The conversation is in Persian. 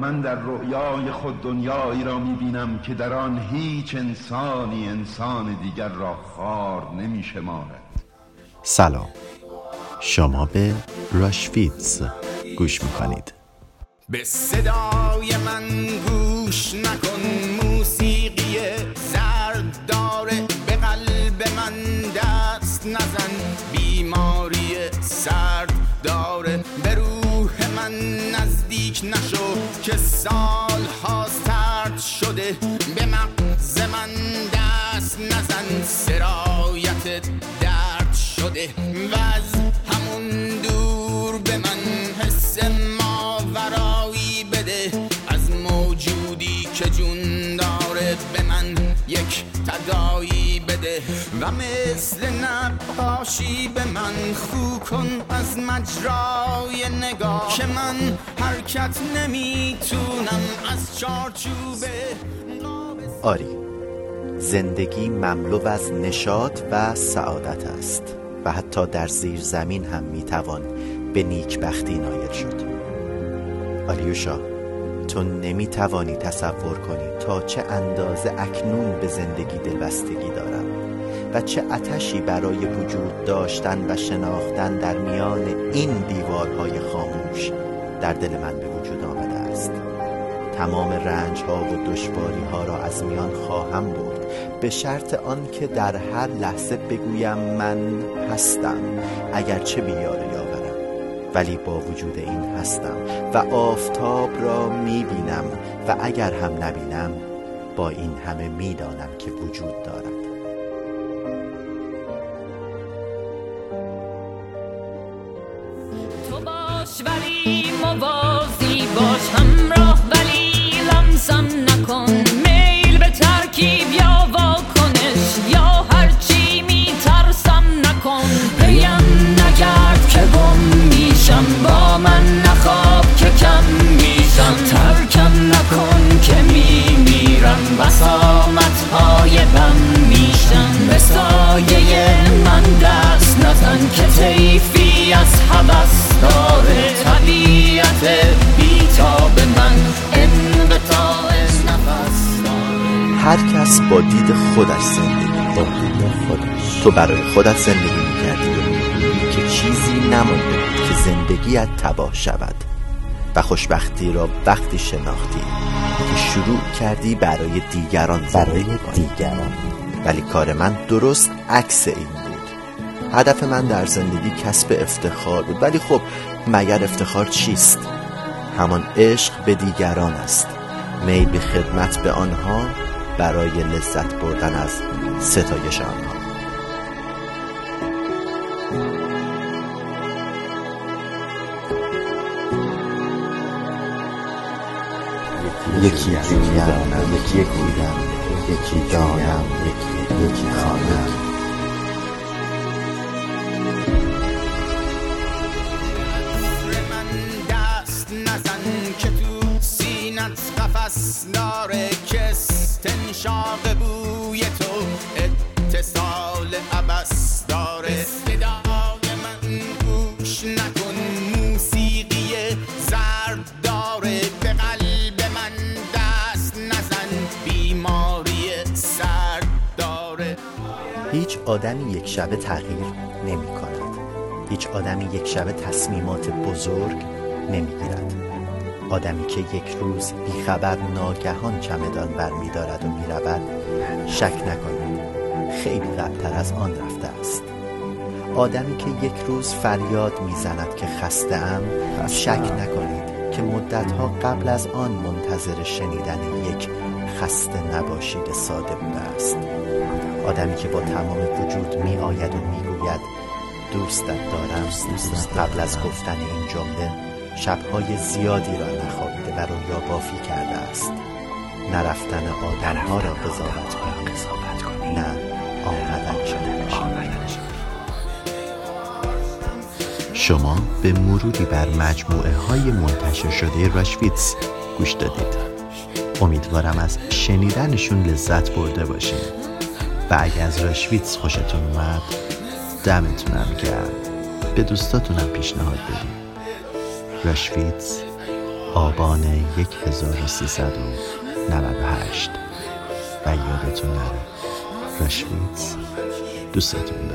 من در رؤیای خود دنیایی را می‌بینم که در آن هیچ انسانی انسان دیگر را خار نمی شمارد سلام. شما به راشفیتز گوش می‌کنید. به صدای من گوش نکن. سال ها سرد شده. به مغز من دست نزن. سرایت درد شده. و تدایی بده و مثل نقاشی به من خو کن از مجرای نگاه. که من حرکت نمی‌تونم از چارچوبه آری زندگی مملو از نشاط و سعادت است و حتی در زیر زمین هم می‌توان به نیکبختی نایل شد. آریوشا تو نمی‌توانی تصور کنی تا چه اندازه اکنون به زندگی دلبستگی دارم و چه اتشی برای وجود داشتن و شناختن در میان این دیوارهای خاموش در دل من به وجود آمده است. تمام رنج ها و دشواری ها را از میان خواهم برد. به شرط آنکه در هر لحظه بگویم من هستم اگرچه بیاره یاورم ولی با وجود این هستم و آفتاب را می‌بینم و اگر هم نبینم با این همه می‌دانم که وجود دارد. تو باش ولی تیفی از حبس داره طبیعت بیتاب من. انقطاع نفس داره. هر کس با دید خودش زندگی با دید خودش. تو برای خودت زندگی می‌کردی. که چیزی نمانده بود که زندگیت تباه شود. و خوشبختی را وقتی شناختی که شروع کردی برای دیگران برای دیگران. ولی کار من درست عکس این بود. هدف من در زندگی کسب افتخار بود. ولی خب مگر افتخار چیست؟ همان عشق به دیگران است. میل به خدمت به آنها برای لذت بردن از ستایش آنها. یکی جویم یکی گویم یکی دانم یکی یکی خانم. قفس داره که استنشاق بوی تو اتصال عبس داره. صدای من گوش نکن موسیقی زرد داره. به قلب من دست نزن بیماری سرد داره. هیچ آدمی یک شبه تغییر نمی کند هیچ آدمی یک شبه تصمیمات بزرگ نمی گیرد آدمی که یک روز بیخبر ناگهان چمدان بر می دارد و می رود شک نکنید خیلی قبلتر از آن رفته است. آدمی که یک روز فریاد می‌زند که خسته ام شک نکنید که مدتها قبل از آن منتظر شنیدن یک خسته نباشید ساده بوده است. آدمی که با تمام وجود می آید و می گوید دوستت دارم. قبل از گفتن این جمله شبهای زیادی را نخوابیده و رویا بافی کرده است. نرفتن آدمها را قضاوت کنید. نه آمدن شما به مرودی بر مجموعه های منتشر شده راشویتس گوش دادید. امیدوارم از شنیدنشون لذت برده باشید و اگه از راشویتس خوشتون اومد دمتونم گرم. به دوستاتونم پیشنهاد بدید راشویتس آبان 1398 و یادتون نره. رشویتز دوستتون